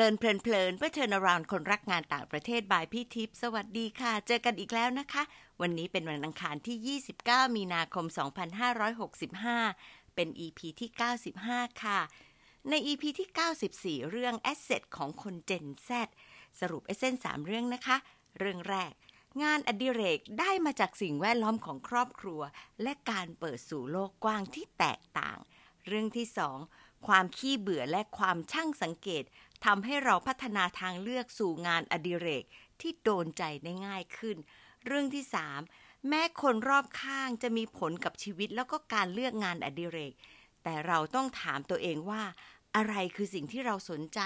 ลินเพลินเพลินเพื่อเทอร์เรื่องราวคนรักงานต่างประเทศ by พี่ทิพย์สวัสดีค่ะ เจอกันอีกแล้วนะคะ วันนี้เป็นวันอังคารที่ 29 มีนาคม 2565 เป็น EP ที่ 95 ค่ะ ใน EP ที่ 94 เรื่อง Asset ของคน Gen Z สรุป Asset 3เรื่องนะคะ เรื่องแรก งานอดิเรกได้มาจากสิ่งแวดล้อมของครอบครัว และการเปิดสู่โลกกว้างที่แตกต่าง เรื่องที่สอง ความขี้เบื่อและความช่างสังเกตทำให้เราพัฒนาทางเลือกสู่งานอดิเรกที่โดนใจได้ง่ายขึ้น เรื่องที่สามแม้คนรอบข้างจะมีผลกับชีวิตแล้วก็การเลือกงานอดิเรก แต่เราต้องถามตัวเองว่า อะไรคือสิ่งที่เราสนใจ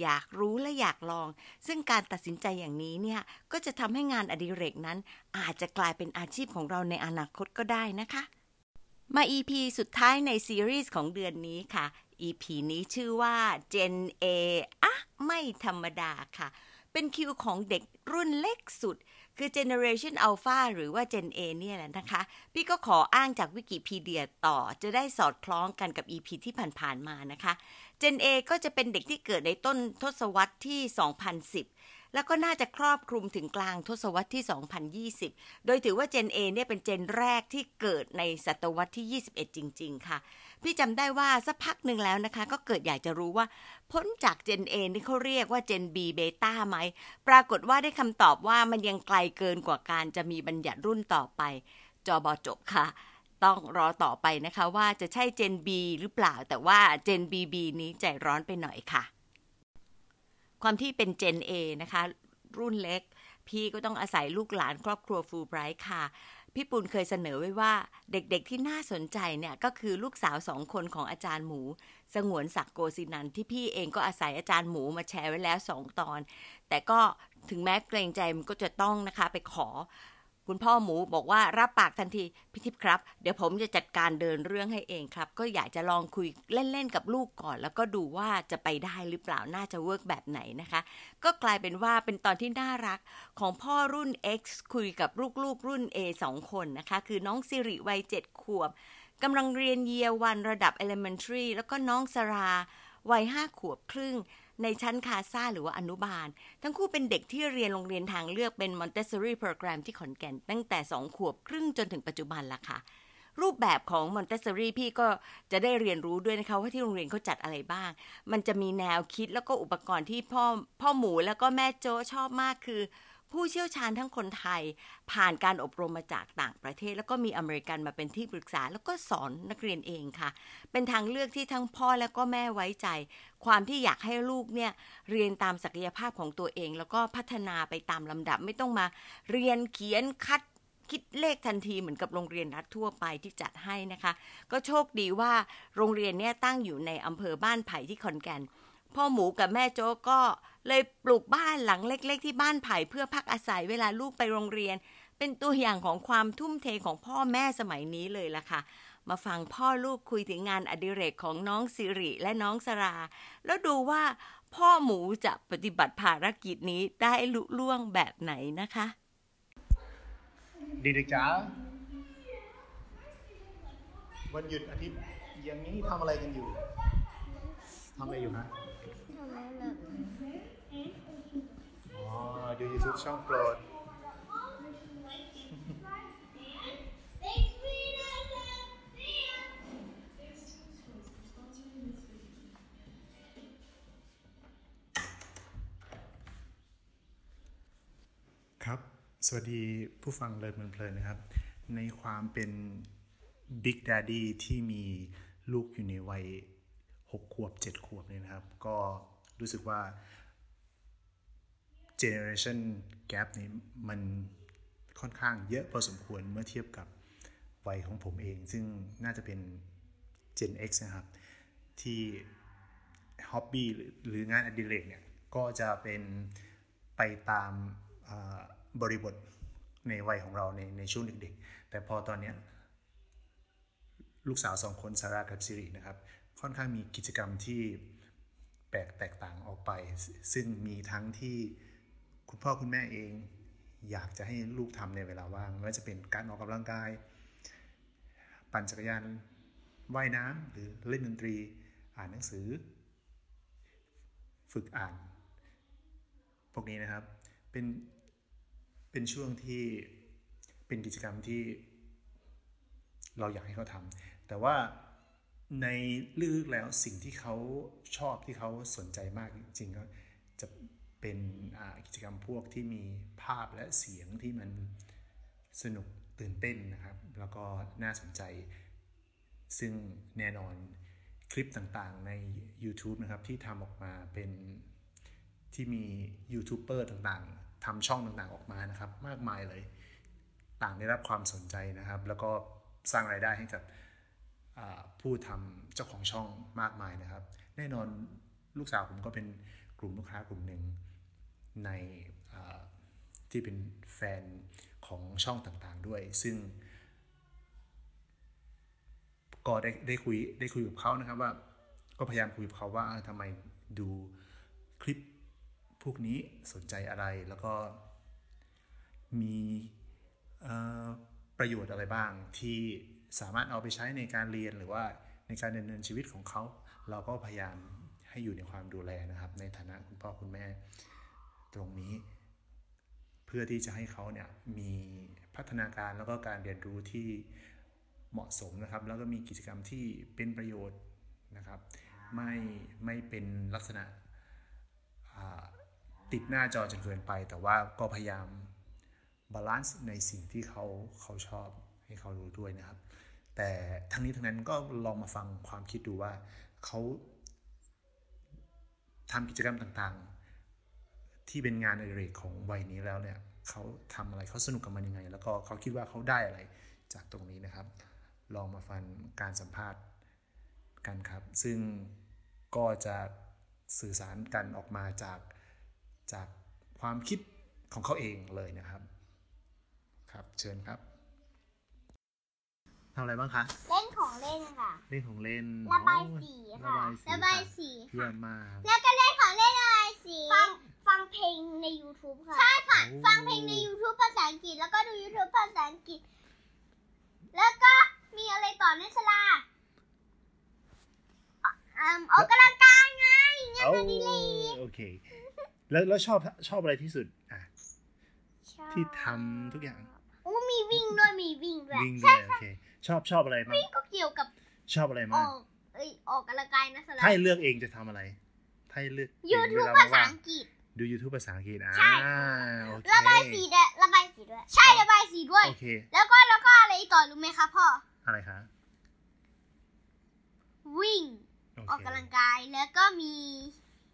อยากรู้และอยากลอง ซึ่งการตัดสินใจอย่างนี้เนี่ย ก็จะทำให้งานอดิเรกนั้น อาจจะกลายเป็นอาชีพของเราในอนาคตก็ได้นะคะมา EP สุดท้ายในซีรีส์ของเดือนนี้ค่ะ EP นี้ชื่อว่า Gen A อะไม่ธรรมดาค่ะ เป็นคิวของเด็กรุ่นเล็กสุด คือ Generation Alpha หรือว่า Gen A เนี่ยแหละนะคะ พี่ก็ขออ้างจากวิกิพีเดียต่อ จะได้สอดคล้องกันกับ EP ที่ผ่านๆมานะคะ Gen A ก็จะเป็นเด็กที่เกิดในต้นทศวรรษที่ 2010 แล้วก็น่าจะครอบคลุมถึงกลางทศวรรษที่ 2020 โดยถือว่า Gen A เนี่ยเป็นเจนแรกที่เกิดในศตวรรษที่ 21 จริง ๆ ค่ะ พี่จำได้ว่าสักพักหนึ่งแล้วนะคะ ก็เกิดอยากจะรู้ว่าพ้นจาก Gen A นี่เขาเรียกว่า Gen B Beta ไหม ปรากฏว่าได้คำตอบว่ามันยังไกลเกินกว่าการจะมีบัญญัติรุ่นต่อไป จอบอจบค่ะ ต้องรอต่อไปนะคะว่าจะใช่ Gen B หรือเปล่า แต่ว่า Gen BB นี้ใจร้อนไปหน่อยค่ะ ความที่เป็น Gen A นะคะ รุ่นเล็ก พี่ก็ต้องอาศัยลูกหลานครอบครัวฟูไบรท์ค่ะ พี่ปุณเคยเสนอไว้ว่าเด็กๆที่น่าสนใจเนี่ยก็คือลูกสาวสองคนของอาจารย์หมู สงวนศักโกศินันที่พี่เองก็อาศัยอาจารย์หมูมาแชร์ไว้แล้วสองตอน แต่ก็ถึงแม้เกรงใจมันก็จะต้องนะคะไปขอ คุณพ่อหมูบอกว่ารับปากทันทีพี่ทิพย์ครับ เดี๋ยวผมจะจัดการเดินเรื่องให้เองครับ ก็อยากจะลองคุยเล่นๆกับลูกก่อน แล้วก็ดูว่าจะไปได้หรือเปล่าน่าจะเวิร์กแบบไหนนะคะ ก็กลายเป็นว่าเป็นตอนที่น่ารักของพ่อรุ่น X คุยกับลูกๆรุ่น A สองคนนะคะ คือน้องสิริวัยเจ็ดขวบกำลังเรียนเยียวันระดับ Elementary แล้วก็น้องสราวัยห้าขวบครึ่ง ในชั้นคาซาหรือว่าอนุบาล ทั้งคู่เป็นเด็กที่เรียนโรงเรียนทางเลือกเป็น Montessori Program ที่ขอนแก่น ตั้งแต่ 2 ขวบครึ่งจนถึงปัจจุบันละค่ะ รูปแบบของมอนเตสซอรี่พี่ก็จะได้เรียนรู้ด้วยนะคะ ว่าที่โรงเรียนเขาจัดอะไรบ้าง มันจะมีแนวคิดแล้วก็อุปกรณ์ที่พ่อพ่อหมูแล้วก็แม่โจชอบมากคือ ผู้เชี่ยวชาญทั้งคนไทย ผ่านการอบรมมาจากต่างประเทศ แล้วก็มีอเมริกันมาเป็นที่ปรึกษา แล้วก็สอนนักเรียนเองค่ะ เป็นทางเลือกที่ทั้งพ่อและก็แม่ไว้ใจ ความที่อยากให้ลูกเนี่ยเรียนตามศักยภาพของตัวเอง แล้วก็พัฒนาไปตามลำดับไม่ต้องมาเรียนเขียนคัดคิดเลขทันทีเหมือนกับโรงเรียนรัฐทั่วไปที่จัดให้นะคะ ก็โชคดีว่าโรงเรียนเนี่ยตั้งอยู่ในอำเภอบ้านไผ่ที่ขอนแก่นพ่อหมูกับแม่โจ๊กก็ เลยปลูกบ้านหลังเล็ก ๆ ที่บ้านไผ่เพื่อพักอาศัยเวลาลูกไปโรงเรียน เป็นตัวอย่างของความทุ่มเทของพ่อแม่สมัยนี้เลยล่ะค่ะ มาฟังพ่อลูกคุยถึงงานอดิเรกของน้องสิริและน้องสรา แล้วดูว่าพ่อหมูจะปฏิบัติภารกิจนี้ได้ลุล่วงแบบไหนนะคะ ดีเด็กจ๋าวันหยุดอาทิตย์อย่างนี้ทำอะไรกันอยู่ทำอะไรอยู่ฮะอ๋ อดู YouTube ช่องโปรดครับ สวัสดีผู้ฟังเลยเพลินๆนะครับ ในความเป็น Big Daddy ที่มีลูกอยู่ในวัย 6 ขวบ 7 ขวบเนี่ยนะครับ ก็รู้สึกว่า Generation Gap นี้มันค่อนข้างเยอะพอสมควรเมื่อเทียบกับวัยของผมเอง ซึ่งน่าจะเป็น Gen X นะครับ ที่ฮ็อบบี้หรืองานอดิเรกเนี่ย ก็จะเป็นไปตามบริบทในวัยของเราในในช่วงเด็กๆ แต่พอตอนนี้ลูกสาวสองคนซาร่ากับซิรินะครับ ค่อนข้างมีกิจกรรมที่แปลกแตกต่างออกไป ซึ่งมีทั้งที่ คุณพ่อคุณแม่เอง อยากจะให้ลูกทำในเวลาว่างไม่ว่าจะเป็นการออกกำลังกาย ปั่นจักรยานว่ายน้ำหรือเล่นดนตรีอ่านหนังสือ ฝึกอ่าน พวกนี้นะครับเป็นเป็นช่วงที่เป็นกิจกรรมที่เราอยากให้เขาทำแต่ว่าในลึกๆแล้วสิ่งที่เขาชอบที่เขาสนใจมากจริงๆก็จะ เป็นกิจกรรมพวกที่มีภาพและเสียงที่มันสนุกตื่นเต้นนะครับ แล้วก็น่าสนใจ ซึ่งแน่นอนคลิปต่างๆใน YouTube นะครับ ที่ทำออกมาเป็นที่มียูทูบเบอร์ต่างๆทำช่องต่างๆออกมานะครับ มากมายเลย ต่างได้รับความสนใจนะครับ แล้วก็สร้างรายได้ให้กับผู้ทำเจ้าของช่องมากมายนะครับ แน่นอนลูกสาวผมก็เป็นกลุ่มลูกค้ากลุ่มหนึ่ง ในที่เป็นแฟนของช่องต่างๆด้วย ซึ่ง ก็ได้ได้คุยได้คุยกับเขานะครับว่า ก็พยายามคุยกับเขาว่าทำไมดูคลิปพวกนี้สนใจอะไรแล้วก็มีประโยชน์อะไรบ้างที่สามารถเอาไปใช้ในการเรียนหรือว่าในการดำเนินชีวิตของเขา เราก็พยายามให้อยู่ในความดูแลนะครับ ในฐานะคุณพ่อคุณแม่ ตรงนี้ เพื่อที่จะให้เขาเนี่ยมีพัฒนาการแล้วก็การเรียนรู้ที่เหมาะสมนะครับ แล้วก็มีกิจกรรมที่เป็นประโยชน์นะครับ ไม่ไม่เป็นลักษณะติดหน้าจอจนเกินไป แต่ว่าก็พยายาม balance ในสิ่งที่เขาเขาชอบให้เขารู้ด้วยนะครับ แต่ทั้งนี้ทั้งนั้นก็ลองมาฟังความคิดดูว่าเขาทำกิจกรรมต่างๆ ที่เป็นงานอดิเรกของวัยนี้แล้วเนี่ยเขาทำอะไรเขาสนุกกับมันยังไง แล้วก็เขาคิดว่าเขาได้อะไรจากตรงนี้นะครับ ลองมาฟังการสัมภาษณ์กันครับ ซึ่งก็จะสื่อสารกันออกมาจากจากความคิดของเขาเองเลยนะครับ ครับเชิญครับทำอะไรบ้างคะ เล่นของเล่นค่ะ เล่นของเล่น ระบายสีค่ะ ระบายสีระบายสีเยี่ยค่ะมมาก แล้วก็เล่นของเล่นระบายสี ฟัง ฟังเพลงใน YouTube ค่ะ ใช่ค่ะ โอ้ ฟังเพลงใน YouTube ภาษาอังกฤษ แล้วก็ดู YouTube ภาษาอังกฤษ แล้วก็มีอะไรต่อเนสลาอ่าออกกำลังกายไงงานโอ้อดิเรกโอเค แล้วแล้วชอบชอบอะไรที่สุดอะชอบที่ทำทุกอย่างโอ้มีวิ่งด้วยมีวิ่งด้วยวิ่งด้ใช่วยโอเค ชอบชอบอะไรมากวิ่งก็เกี่ยวกับชอบอะไรอมากอกเอ้ยออกกำลังกายนะสลาถ้าให้เลือกเองจะทำอะไร ถ้าให้เลือกเองยูทูบเวลภาษาว่างอังกฤษๆ ดู YouTube ภาษาอังกฤษอ่าใช่ โอเคระบายสีด้วยระบายสีด้วย ใช่ระบายสีด้วย โอเค แล้วก็แล้วก็อะไรอีกต่อรู้ไหมคะพ่อ อะไรคะวิ่ง โอออกเคกำลังกาย แล้วก็มี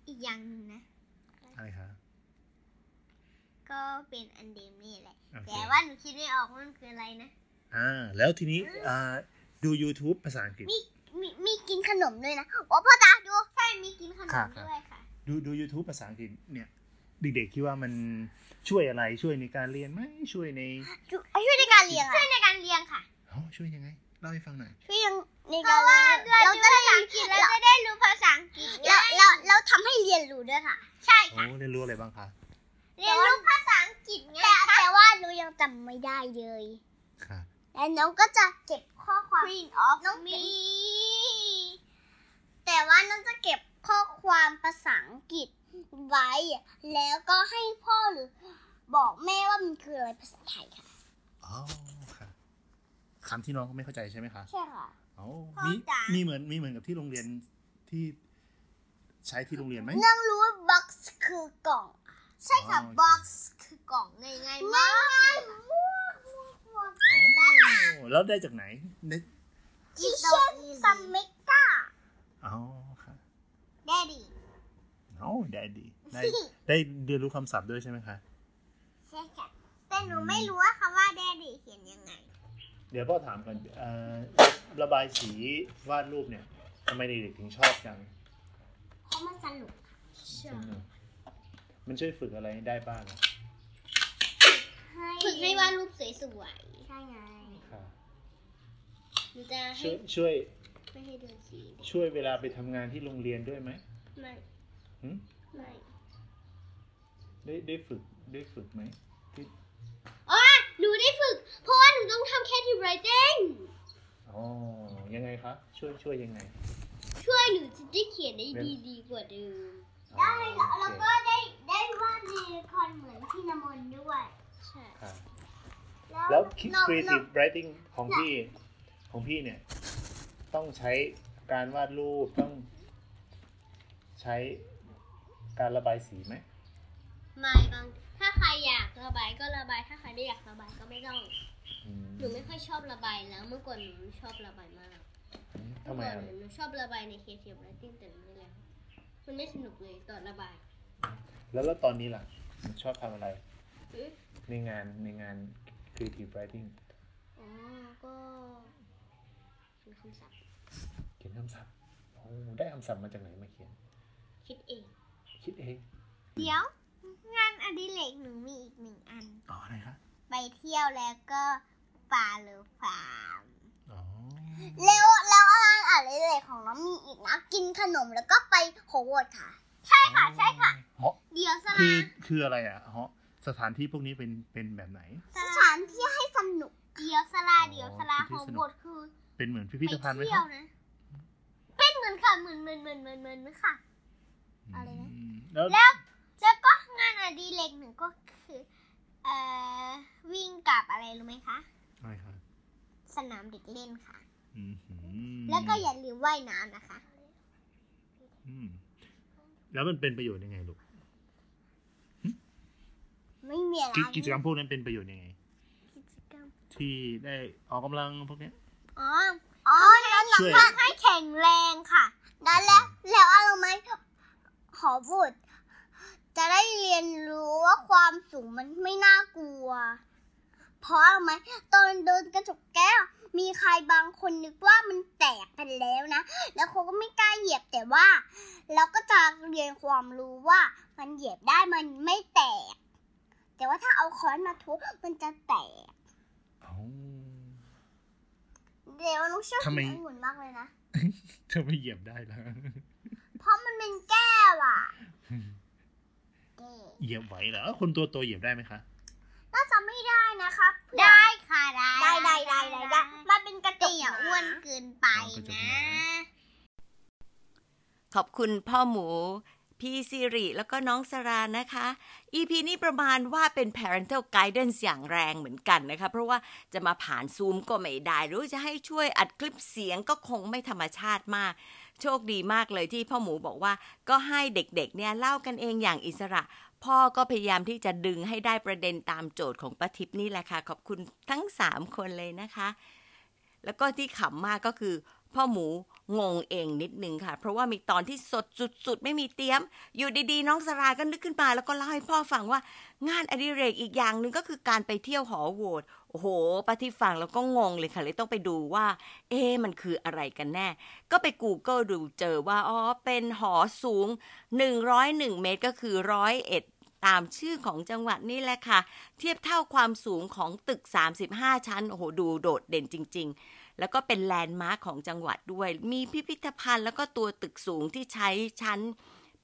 อีกอย่างหนึ่งนะ อะไรคะ ก็เป็นอันเดมนี่แหละ โอเค แต่ว่าหนูคิดไม่ออกว่ามันคืออะไรนะ อ่า แล้วทีนี้อ่าดู YouTube ภาษาอังกฤษ มีมีมีกินขนมด้วยนะ โอ้พ่อตาดู ใช่ มีกินขนครัมบครับด้วยค่ะ ดูดู YouTube ภาษาอังกฤษเนี่ยเด็กๆคิดว่ามันช่วยอะไรช่วยในการเรียนไหมช่วยในช่วยช่วยในการเรียนช่วยในการเรียนค่ะอ๋อช่วยยังไงเล่าให้ฟังหน่อยช่วยในการเรียนเราจะได้อังกฤษเราจะได้รู้ภาษาอังกฤษแล้วเราเราทำให้เรียนรู้ด้วยค่ะ ใช่โอ้เรียนรู้อะไรบ้างคะเรียนรู้ภาษาอังกฤษไงแต่แต่ว่าหนูยังจำไม่ได้เลยค่ะแล้วน้องก็จะเก็บข้อความ Queen of me แต่ว่าน้องจะเก็บ ข้อความภาษาอังกฤษไว้ แล้วก็ให้พ่อหรือบอกแม่ว่ามันคืออะไรภาษาไทยค่ะอ๋อค่ะคำที่น้องไม่เข้าใจใช่ไหมคะใช่ค่ะอ๋อพ่อมีจ๋ามีมีเหมือนมีเหมือนกับที่โรงเรียนที่ใช้ที่โรงเรียนไหมน้องรู้ว่า box คือกล่อง ใช่ค่ะอ๋อโอเค box คือกล่องง่ายๆมากง่ายๆมากมากอ๋อแล้วได้จากไหนได้จิเช่นซัมเมกาอ๋อ ค่ะแดดดี้อ๋อได้ดีได้ได้เรียนรู้คำศัพท์ด้วยใช่ไหมคะ ใช่ค่ะ แต่หนูไม่รู้ว่าคำว่าแดดดี้เขียนยังไง เดี๋ยวพ่อถามก่อนเอ่อระบายสีวาดรูปเนี่ยทำไมเด็กๆถึงชอบจังเพราะมันสนุกสนุกมันช่วยฝึกอะไรได้บ้างอะฝึกให้วาดรูปสวยๆ ใช่ไง ค่ะหนูจะให้ ช่วยช่วย ไม่ให้เดินสีช่วยเวลาไปทำงานที่โรงเรียนด้วยไหมไม่หึไม่ได้ได้ฝึกได้ฝึกไหมที่อ๋อหนูได้ฝึก เพราะว่าหนูต้องทำ creative writing อ๋อยังไงคะช่วยช่วยยังไงช่วยหนูจะได้เขียนได้ดีดีกว่าเดิมได้แล้วโอแล้วเคก็ได้ได้วาดยูนิคอร์นเหมือนพี่น้ำมนต์ด้วย ใช่ ครับแล้วคิดเรา creative writing ของพี่ของพี่เนี่ย ต้องใช้การวาดรูปต้องใช้การระบายสีไหมไม่บางถ้าใครอยากระบายก็ระบาย ถ้าใครไม่อยากระบายก็ไม่ต้องอืมหนูไม่ค่อยชอบระบายแล้วเมื่อก่อนหนูชอบระบายมากทำไมเมื่อก่อนอะหนูชอบระบายใน creative writing แต่ไม่แล้วมันไม่สนุกเลยตอนระบายแล้วแล้วตอนนี้ล่ะชอบทำอะไร อือในงานในงาน creative writing อ๋อก็เป็นคำศัพท์ เขียนคำศัพท์โอ้ได้คำศัพท์มาจากไหนมาเขียน คิดเอง คิดเอง เดี๋ยว งานอดิเรกหนูมีอีกหนึ่งอัน อ๋ออะไรคะไปเที่ยวแล้วก็ป่าหรือฟาร์มอ๋อแล้วแล้วงานอดิเรกของน้องมีอีกนะ กินขนมแล้วก็ไปโฮเวิร์ดค่ะ ใช่ค่ะ ใช่ค่ะ เหาะเดี๋ยวสคืลาอคืออะไรอะเหาะสถานที่พวกนี้เป็นเป็นแบบไหน สถานที่ให้สนุก เดี๋ยวสลาอ๋อเดี๋ยวสลาเป็นโฮที่สนุกเวิร์ดคือ เป็นเหมือนพิพิธภัณฑ์ไหมไปคเที่ยรัวบนะเป็ นเหมือนค่ะเหมือนเหมือนเหมือนเหมือนเหมือนค่ะ อะไรนะมแล้วแล้วแล้วก็งานอดิเรกหนึ่งก็คือเอ่อวิ่งกับอะไรรู้ไหมคะอะไรครับสนามเด็กเล่นค่ะอืมหืมแล้วก็อย่าลืมว่ายน้ำนะคะ อืมแล้วมันเป็นประโยชน์ยังไงลูกไม่มีอะไรกิกิจกรรมพวกนั้นเป็นประโยชน์ยังไง กิจกรรมที่ได้ออกกำลังพวกเนี้ยอ๋ออ๋อนั่นหลั ช่วย ให้แข็งแรงค่ะนั่นแล้วแล้วเอะไหมขอบุตรจะได้เรียนรู้ว่าความสูงมันไม่น่ากลัว เพราะอะไรไหมตอนเดินกระจกแก้ว มีใครบางคนนึกว่ามันแตกไปแล้วนะ แล้วเขาก็ไม่กล้าเหยียบแต่ว่า เราก็จะเรียนความรู้ว่ามันเหยียบได้มันไม่แตก แต่ว่าถ้าเอาค้อนมาทุบมันจะแตก เอ้า เดี๋ยวน้องชอบทำไม กินองุ่นมากเลยนะถ้าไม่เหยียบได้แล้ว เพราะมันเป็นแก้วอะแก้วเหยียบไหวเหรอคนตัวโตเหยียบได้ไหมคะ น่าจะไม่ได้นะครับได้ค่ะได้ได้ได้ได้ได้มันเป็นกระจกอย่าอ้วนเกินไปอ๋อกระจกนะหนา ขอบคุณพ่อหมู พี่สิริแล้วก็น้องสรานะคะ EP นี้ประมาณว่าเป็น parental guidance อย่างแรงเหมือนกันนะคะ เพราะว่าจะมาผ่านซูมก็ไม่ได้ หรือจะให้ช่วยอัดคลิปเสียงก็คงไม่ธรรมชาติมาก โชคดีมากเลยที่พ่อหมูบอกว่าก็ให้เด็กๆ เนี่ยเล่ากันเองอย่างอิสระ พ่อก็พยายามที่จะดึงให้ได้ประเด็นตามโจทย์ของป้าทิพย์นี่แหละค่ะ ขอบคุณทั้ง 3 คนเลยนะคะ แล้วก็ที่ขำมากก็คือ พ่อหมูงงเองนิดนึงค่ะ เพราะว่ามีตอนที่สดสุดๆ ไม่มีเตรียม อยู่ดีๆ น้องสราก็นึกขึ้นมา แล้วก็เล่าให้พ่อฟังว่างานอดิเรกอีกอย่างหนึ่งก็คือการไปเที่ยวหอโหวตโอ้โหป้าที่ฟังแล้วก็งงเลยค่ะเลยต้องไปดูว่า เอ๊มันคืออะไรกันแน่ ก็ไป Google ดูเจอว่าอ๋อเป็นหอสูง 101 เมตรก็คือร้อยเอ็ดตามชื่อของจังหวัดนี่แหละค่ะ เทียบเท่าความสูงของตึก 35 ชั้น โอ้โห ดูโดดเด่นจริงๆ แล้วก็เป็นแลนด์มาร์คของจังหวัดด้วย มีพิพิธภัณฑ์แล้วก็ตัวตึกสูงที่ใช้ชั้น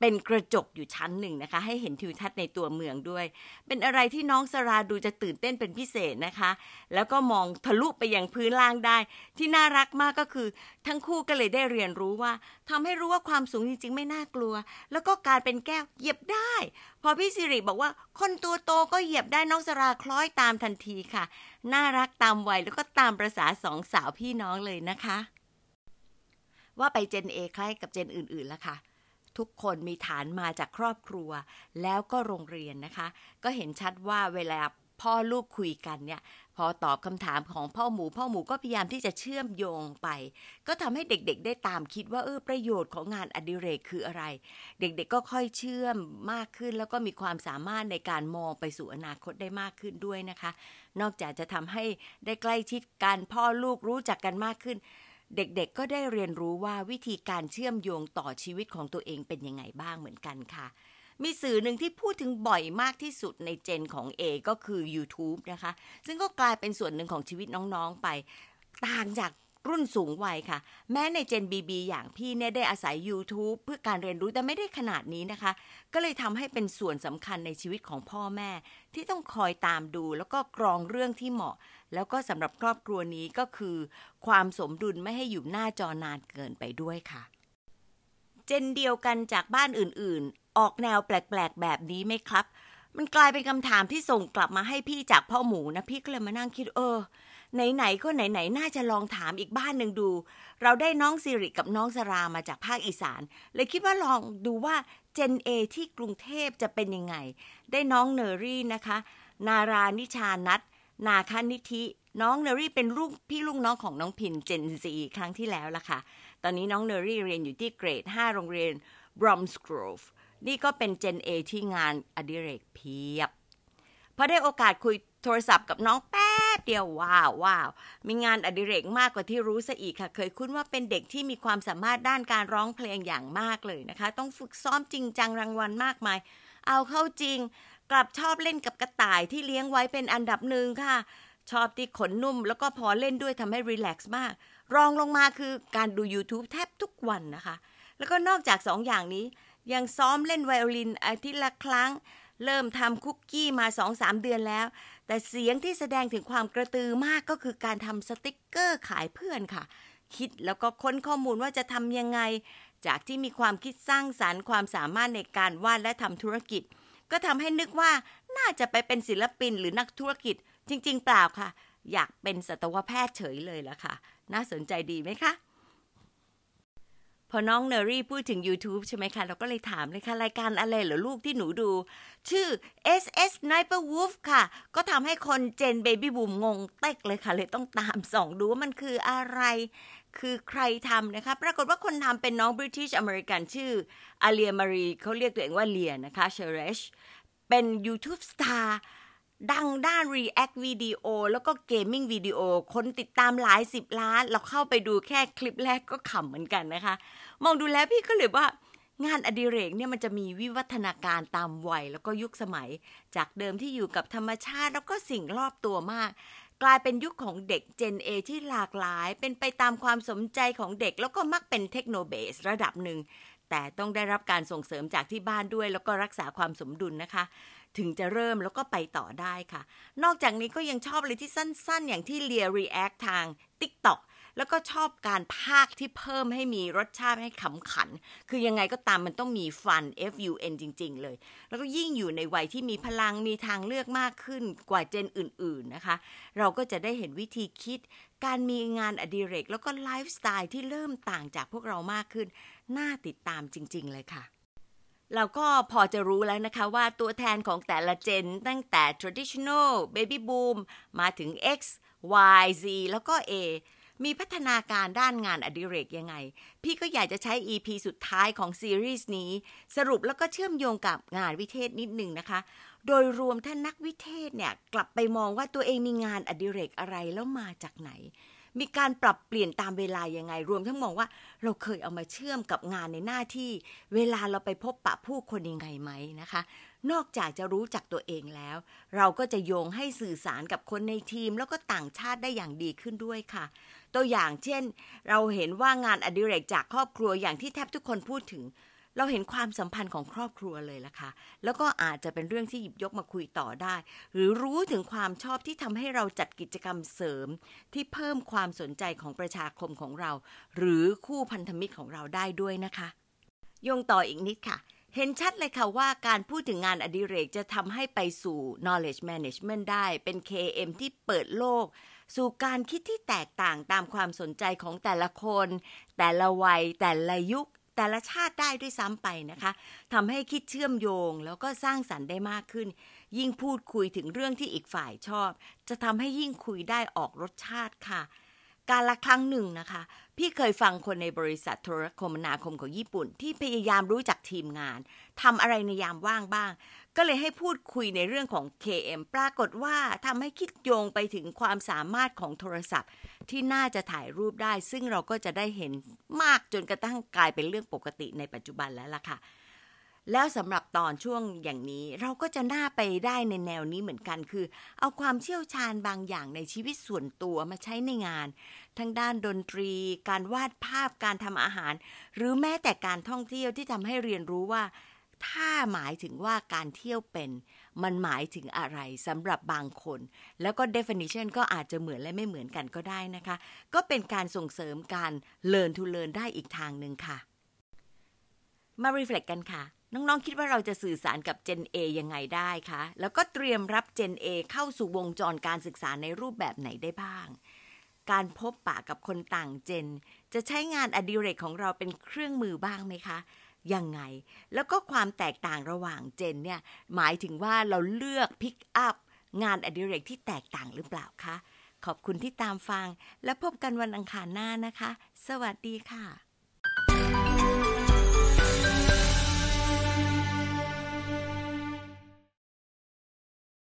เป็นกระจกอยู่ชั้นหนึ่งนะคะ ให้เห็นทิวทัศน์ในตัวเมืองด้วย เป็นอะไรที่น้องสราดูจะตื่นเต้นเป็นพิเศษนะคะ แล้วก็มองทะลุไปยังพื้นล่างได้ ที่น่ารักมากก็คือ ทั้งคู่ก็เลยได้เรียนรู้ว่าทำให้รู้ว่าความสูงจริง ๆ ไม่น่ากลัว แล้วก็การเป็นแก้วเหยียบได้ พอพี่สิริบอกว่าคนตัวโตก็เหยียบได้น้องสราคล้อยตามทันทีค่ะ น่ารักตามวัยแล้วก็ตามประษาสองสาวพี่น้องเลยนะคะว่าไปเจน A คล้ายกับเจนอื่นๆแล้วค่ะ ทุกคนมีฐานมาจากครอบครัว แล้วก็โรงเรียนนะคะ ก็เห็นชัดว่าเวลาพ่อลูกคุยกันเนี่ย พอตอบคำถามของพ่อหมู พ่อหมูก็พยายามที่จะเชื่อมโยงไป ก็ทำให้เด็กๆ ได้ตามคิดว่าเออประโยชน์ของงานอดิเรกคืออะไร เด็กๆ ก็ค่อยเชื่อมมากขึ้น แล้วก็มีความสามารถในการมองไปสู่อนาคตได้มากขึ้นด้วยนะคะ นอกจากจะทำให้ได้ใกล้ชิดกันพ่อลูกรู้จักกันมากขึ้น เด็กๆก็ได้เรียนรู้ว่าวิธีการเชื่อมโยงต่อชีวิตของตัวเองเป็นยังไงบ้างเหมือนกันค่ะ มีสื่อหนึ่งที่พูดถึงบ่อยมากที่สุดในเจนของ A ก็คือ YouTube นะคะ ซึ่งก็กลายเป็นส่วนหนึ่งของชีวิตน้องๆไป ต่างจากรุ่นสูงวัยค่ะ แม้ในเจน BB อย่างพี่เนี่ยได้อาศัย YouTube เพื่อการเรียนรู้แต่ไม่ได้ขนาดนี้นะคะ ก็เลยทำให้เป็นส่วนสำคัญในชีวิตของพ่อแม่ ที่ต้องคอยตามดูแล้วก็กรองเรื่องที่เหมาะ แล้วก็สำหรับครอบครัวนี้ก็คือ ความสมดุลไม่ให้อยู่หน้าจอนานเกินไปด้วยค่ะ เจนเดียวกันจากบ้านอื่นๆ ออกแนวแปลกๆ แบบนี้ไหมครับ มันกลายเป็นคำถามที่ส่งกลับมาให้พี่จากพ่อหมูนะพี่ก็เลยมานั่งคิดเออไหนๆก็ไหนๆน่าจะลองถามอีกบ้านหนึ่งดู เราได้น้องสิริกับน้องสรามาจากภาคอีสาน เลยคิดว่าลองดูว่าเจนเอที่กรุงเทพจะเป็นยังไง ได้น้องเนอรี่นะคะ นารานิชานัท นาคนิธิ น้องเนอรี่เป็นลูกพี่ลูกน้องของน้องพินเจนซีครั้งที่แล้วล่ะค่ะ ตอนนี้น้องเนอรี่เรียนอยู่ที่เกรด 5 โรงเรียน Bromsgrove นี่ก็เป็นเจน A ที่งานอดิเรกเพียบพอได้โอกาสคุยโทรศัพท์กับน้องแป๊บเดียวว้าวว้าวมีงานอดิเรกมากกว่าที่รู้ซะอีกค่ะ เคยคุ้นว่าเป็นเด็กที่มีความสามารถด้านการร้องเพลงอย่างมากเลยนะคะ ต้องฝึกซ้อมจริงจังรางวัลมากมาย เอาเข้าจริง กลับชอบเล่นกับกระต่ายที่เลี้ยงไว้เป็นอันดับหนึ่งค่ะ ชอบที่ขนนุ่มแล้วก็พอเล่นด้วยทำให้รีแลกซ์มาก รองลงมาคือการดู YouTube แทบทุกวันนะคะ แล้วก็นอกจากสองอย่างนี้ ยังซ้อมเล่นไวโอลินอาทิตย์ละครั้ง เริ่มทำคุกกี้มา 2-3 เดือนแล้ว แต่เสียงที่แสดงถึงความกระตือมากก็คือการทำสติกเกอร์ขายเพื่อนค่ะ คิดแล้วก็ค้นข้อมูลว่าจะทำยังไง จากที่มีความคิดสร้างสารรค์ความสามารถในการวาดและทำธุรกิจ ก็ทำให้นึกว่าน่าจะไปเป็นศิลปินหรือนักธุรกิจ จริง ๆ เปล่าค่ะ อยากเป็นสัตวแพทย์เฉยเลยละค่ะ น่าสนใจดีไหมคะพอน้องเนอรี่พูดถึง YouTube ใช่ไหมคะ เราก็เลยถามเลยค่ะ รายการอะไรเหรอลูกที่หนูดู ชื่อ SS Sniper Wolf ค่ะ ก็ทำให้คนเจน Baby Boom งงเต็กเลยค่ะ เลยต้องตามส่องดูว่ามันคืออะไร คือใครทำนะคะ ปรากฏว่าคนทำเป็นน้อง British American ชื่ออาเลียมารีเขาเรียกตัวเองว่าเลียนะคะเชเรชเป็น YouTube Star ดังด้าน React วิดีโอแล้วก็เกมมิ่งวิดีโอคนติดตามหลายสิบล้าน เราเข้าไปดูแค่คลิปแรกก็ขำเหมือนกันนะคะ มองดูแล้วพี่ก็เลยว่างานอดิเรกเนี่ยมันจะมีวิวัฒนาการตามวัยแล้วก็ยุคสมัย จากเดิมที่อยู่กับธรรมชาติแล้วก็สิ่งรอบตัวมาก กลายเป็นยุคของเด็ก Gen A ที่หลากหลาย เป็นไปตามความสนใจของเด็ก แล้วก็มักเป็นเทคโนเบสระดับหนึ่ง แต่ต้องได้รับการส่งเสริมจากที่บ้านด้วย แล้วก็รักษาความสมดุลนะคะ ถึงจะเริ่มแล้วก็ไปต่อได้ค่ะ นอกจากนี้ก็ยังชอบเลยที่สั้นๆ อย่างที่เลียรีแอคทาง TikTok แล้วก็ชอบการพากที่เพิ่มให้มีรสชาติให้ขำขัน คือยังไงก็ตามมันต้องมีฟัน F U N จริง ๆ เลย แล้วก็ยิ่งอยู่ในวัยที่มีพลังมีทางเลือกมากขึ้นกว่าเจนอื่น ๆนะคะ เราก็จะได้เห็นวิธีคิด การมีงานอดิเรก แล้วก็ไลฟ์สไตล์ที่เริ่มต่างจากพวกเรามากขึ้น น่าติดตามจริง ๆ เลยค่ะเราก็พอจะรู้แล้วนะคะว่าตัวแทนของแต่ละเจนตั้งแต่ traditional baby boom มาถึง X Y Z แล้วก็ A มีพัฒนาการด้านงานอดิเรกยังไง พี่ก็อยากจะใช้ EP สุดท้ายของซีรีส์นี้ สรุปแล้วก็เชื่อมโยงกับงานวิเทศนิดนึงนะคะ โดยรวมท่านนักวิเทศเนี่ย กลับไปมองว่าตัวเองมีงานอดิเรกอะไรแล้วมาจากไหน มีการปรับเปลี่ยนตามเวลายังไง รวมทั้งมองว่าเราเคยเอามาเชื่อมกับงานในหน้าที่ เวลาเราไปพบปะผู้คนยังไงไหมนะคะนอกจากจะรู้จักตัวเองแล้ว เราก็จะโยงให้สื่อสารกับคนในทีม แล้วก็ต่างชาติได้อย่างดีขึ้นด้วยค่ะ ตัวอย่างเช่น เราเห็นว่างานอดิเรกจากครอบครัวอย่างที่แทบทุกคนพูดถึง เราเห็นความสัมพันธ์ของครอบครัวเลยล่ะค่ะ แล้วก็อาจจะเป็นเรื่องที่หยิบยกมาคุยต่อได้ หรือรู้ถึงความชอบที่ทำให้เราจัดกิจกรรมเสริม ที่เพิ่มความสนใจของประชาคมของเรา หรือคู่พันธมิตรของเราได้ด้วยนะคะยงต่ออีกนิดค่ะเห็นชัดเลยค่ะว่าการพูดถึงงานอดิเรกจะทำให้ไปสู่ knowledge management ได้ เป็น KM ที่เปิดโลก สู่การคิดที่แตกต่างตามความสนใจของแต่ละคน แต่ละวัย แต่ละยุค แต่ละชาติได้ด้วยซ้ำไปนะคะทำให้คิดเชื่อมโยง แล้วก็สร้างสรรค์ได้มากขึ้น ยิ่งพูดคุยถึงเรื่องที่อีกฝ่ายชอบ จะทำให้ยิ่งคุยได้ออกรสชาติค่ะ การละครั้งหนึ่งนะคะ พี่เคยฟังคนในบริษัทโทรคมนาคมของญี่ปุ่น ที่พยายามรู้จักทีมงานทำอะไรในยามว่างบ้าง ก็เลยให้พูดคุยในเรื่องของ KM ปรากฏว่าทำให้คิดโยงไปถึงความสามารถของโทรศัพท์ ที่น่าจะถ่ายรูปได้ ซึ่งเราก็จะได้เห็นมากจนกระทั่งกลายเป็นเรื่องปกติในปัจจุบันแล้วล่ะค่ะ แล้วสำหรับตอนช่วงอย่างนี้เราก็จะน่าไปได้ในแนวนี้เหมือนกันคือ เอาความเชี่ยวชาญบางอย่างในชีวิตส่วนตัวมาใช้ในงาน ทั้งด้านดนตรี การวาดภาพการทำอาหาร หรือแม้แต่การท่องเที่ยวที่ทำให้เรียนรู้ว่า ถ้าหมายถึงว่าการเที่ยวเป็น มันหมายถึงอะไรสำหรับบางคน แล้วก็ definition ก็อาจจะเหมือนและไม่เหมือนกันก็ได้นะคะ ก็เป็นการส่งเสริมการ learn to learn ได้อีกทางหนึ่งค่ะ มา reflect กันค่ะ น้องๆ คิดว่าเราจะสื่อสารกับ Gen A ยังไงได้คะ แล้วก็เตรียมรับ Gen A เข้าสู่วงจรการศึกษาในรูปแบบไหนได้บ้าง การพบปะกับคนต่างเจน จะใช้งานอดิเรกของเราเป็นเครื่องมือบ้างไหมคะ ยังไง แล้วก็ความแตกต่างระหว่างเจนเนี่ย หมายถึงว่าเราเลือกพิกอัพงานอดิเรกที่แตกต่างหรือเปล่าคะ ขอบคุณที่ตามฟัง และพบกันวันอังคารหน้านะคะ สวัสดีค่ะ